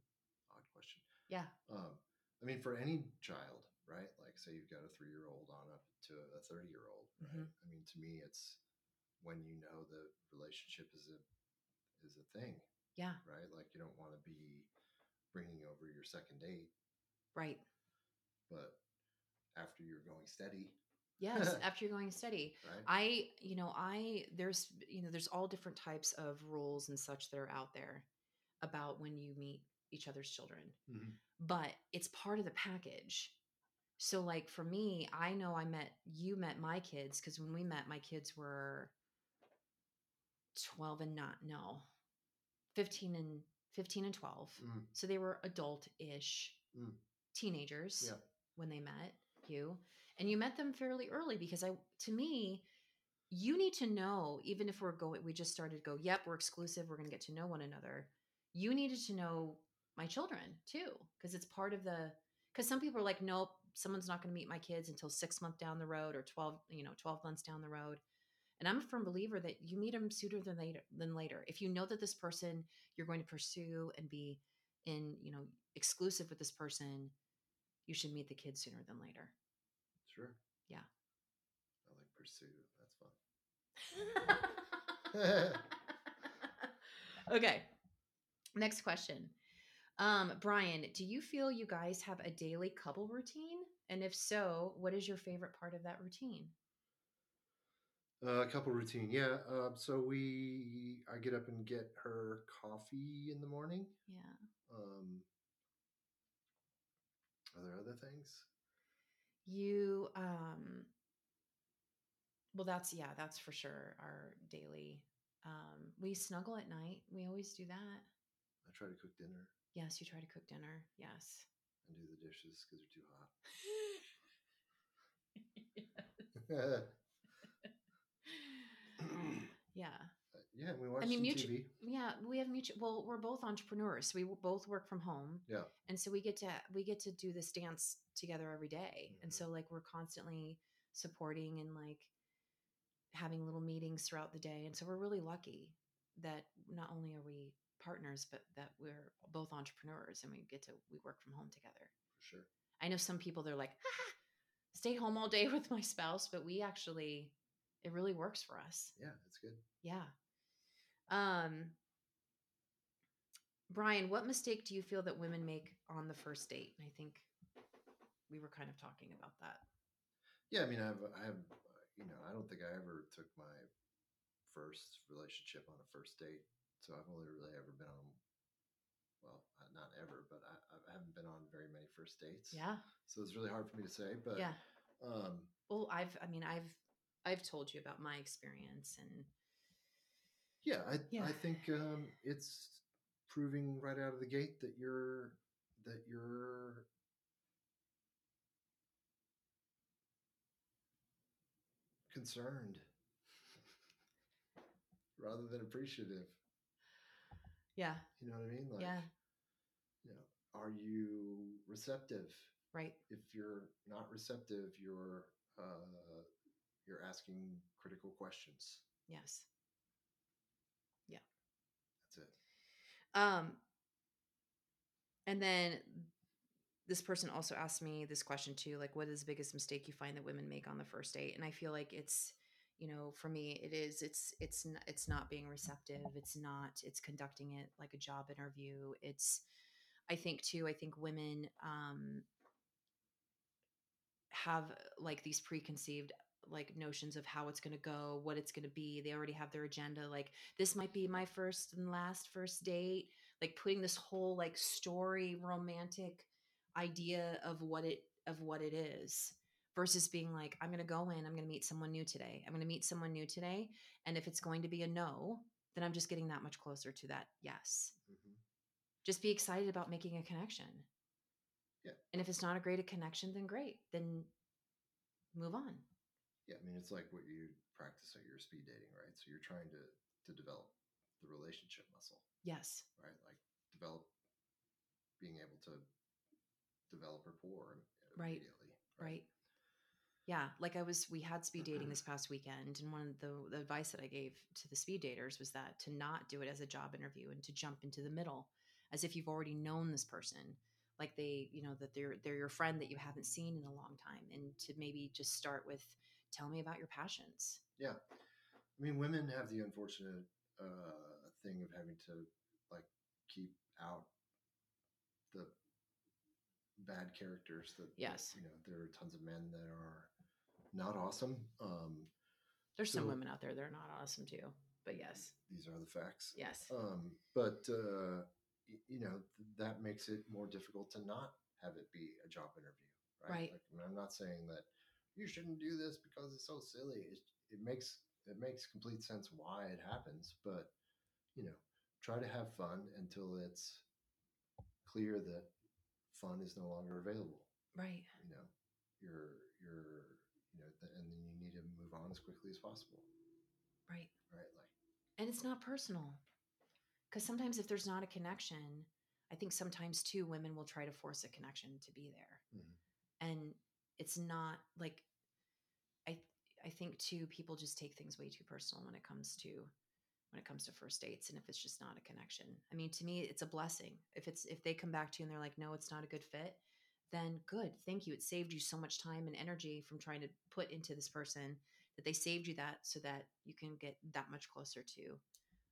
odd question. yeah Um, I mean, for any child, right? Like, say you've got a three-year-old on up to a thirty-year-old, right? Mhm. I mean, to me, it's when you know the relationship is a is a thing, yeah right? Like, you don't want to be bringing over your second date, right but after you're going steady, yes [LAUGHS] after you're going steady right? I, you know, I there's you know there's all different types of rules and such that are out there about when you meet each other's children. Mhm. But it's part of the package. So like for me, I know I met you met my kids cuz when we met my kids were 12 and not no. 15 and 15 and 12. Mm. So they were adult-ish Mm. teenagers Yeah. when they met you. And you met them fairly early because I to me, you need to know, even if we're going, we just started to go, yep, we're exclusive, we're gonna get to know one another. You needed to know my children too, because it's part of the because some people are like, nope, someone's not gonna meet my kids until six months down the road or 12, you know, 12 months down the road. And I'm a firm believer that you meet them sooner than later than later. If you know that this person you're going to pursue and be in, you know, exclusive with this person, you should meet the kids sooner than later. Sure. Yeah. I like pursue. That's fun. [LAUGHS] okay. Next question. Um, Brian, do you feel you guys have a daily couple routine? And if so, what is your favorite part of that routine? Uh, a couple routine, yeah. Uh, so we, I get up and get her coffee in the morning. Yeah. Um, are there other things? You um well that's yeah, that's for sure our daily um we snuggle at night. We always do that. I try to cook dinner Yes, you try to cook dinner. Yes. and do the dishes because they're too hot. [LAUGHS] [LAUGHS] yeah. yeah, we watch I mean, mutual- TV. Yeah, we have mutual. Well, we're both entrepreneurs. We both work from home, Yeah, and so we get to we get to do this dance together every day. And Mhm. so like we're constantly supporting and like having little meetings throughout the day. And so we're really lucky that not only are we partners, but that we're both entrepreneurs and we get to we work from home together. for sure. I know some people they're like, "Ah, stay home all day [LAUGHS] with my spouse, but we actually it really works for us. Yeah, it's good. Yeah. Um Brian, what mistake do you feel that women make on the first date? And I think we were kind of talking about that. Yeah, I mean, I have, I have, uh, you know, I don't think I ever took my first relationship on a first date. So I've only really ever been on, well, uh, not ever, but I, I haven't been on very many first dates. Yeah. So it's really hard for me to say, but yeah. um, Well, I've I mean, I've I've told you about my experience and yeah, I, Yeah. I think um, it's proving right out of the gate that you're that you're concerned rather than appreciative. yeah, You know what I mean? Like, yeah, you know, are you receptive? right. If you're not receptive, you're uh, you're asking critical questions. Yes. That's it. Um and then this person also asked me this question too like what is the biggest mistake you find that women make on the first date? And i feel like it's you know for me it is it's it's it's not being receptive it's not it's conducting it like a job interview it's i think too i think women um have like these preconceived like notions of how it's going to go what it's going to be they already have their agenda like this might be my first and last first date like putting this whole like story romantic idea of what it of what it is versus being like i'm going to go in i'm going to meet someone new today i'm going to meet someone new today and if it's going to be a no then i'm just getting that much closer to that yes. Hmm just be excited about making a connection. Yeah. and if it's not a great connection then great then move on Yeah, I mean, it's like what you practice at your speed dating, right? So you're trying to to develop the relationship muscle, yes right? Like develop being able to develop rapport im- Right. immediately, right Yeah, like I was, we had speed dating [CLEARS THROAT] this past weekend, and one of the, the advice that I gave to the speed daters was that to not do it as a job interview and to jump into the middle, as if you've already known this person, like they, you know, that they're they're your friend that you haven't seen in a long time, and to maybe just start with, tell me about your passions. Yeah. I mean, women have the unfortunate uh, thing of having to like keep out the bad characters that, Yes. you know, there are tons of men that are not awesome. Um, There's some women out there that are not awesome too, but yes, these are the facts. yes, Um, but uh, y- you know th- that makes it more difficult to not have it be a job interview, right? Right. Like, I mean, I'm not saying that you shouldn't do this because it's so silly. It, it makes it makes complete sense why it happens, but you know, try to have fun until it's clear that fun is no longer available. right, You know, you're you're you know, and then you need to move on as quickly as possible, right. right? Like, and it's not personal because sometimes if there's not a connection i think sometimes too women will try to force a connection to be there Mhm. and it's not like i i think too people just take things way too personal when it comes to when it comes to first dates and if it's just not a connection i mean to me it's a blessing if it's if they come back to you and they're like no it's not a good fit then good thank you it saved you so much time and energy from trying to put into this person that they saved you that so that you can get that much closer to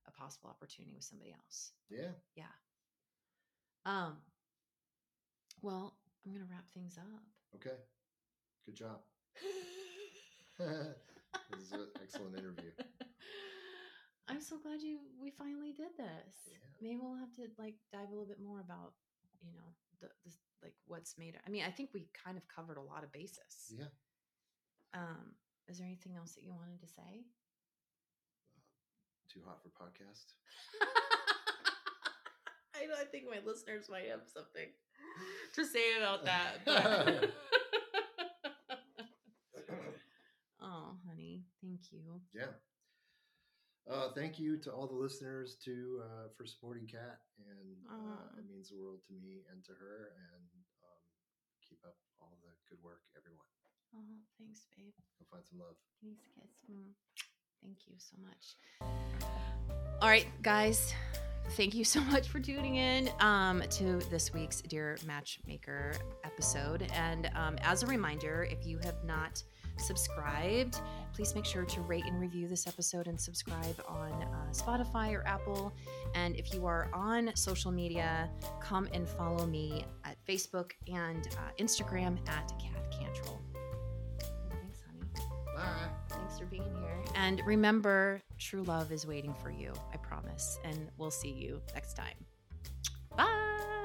a possible opportunity with somebody else. yeah, Yeah. Um well, I'm going to wrap things up. okay, good job. [LAUGHS] [LAUGHS] this is an excellent interview. I'm so glad you we finally did this. Yeah. Maybe we'll have to like dive a little bit more about, you know, the, the like what's made It. I mean, I think we kind of covered a lot of bases. Yeah. Um is there anything else that you wanted to say? Too hot for podcast. [LAUGHS] I, I think my listeners might have something to say about that. But thank you. Yeah. Uh, thank you to all the listeners to uh, for supporting Kat, and uh, it means the world to me and to her. And um, keep up all the good work, everyone. Oh, thanks, babe. Go find some love. Denise kiss. Mm. Thank you so much. All right, guys. Thank you so [LAUGHS] much for tuning in um, to this week's Dear Matchmaker episode. And um, as a reminder, if you have not subscribed, please make sure to rate and review this episode and subscribe on uh, Spotify or Apple. And if you are on social media, come and follow me at Facebook and uh, Instagram at Kat Cantrell. Thanks, honey. Bye. Thanks for being here. And remember, true love is waiting for you, I promise. And we'll see you next time. Bye.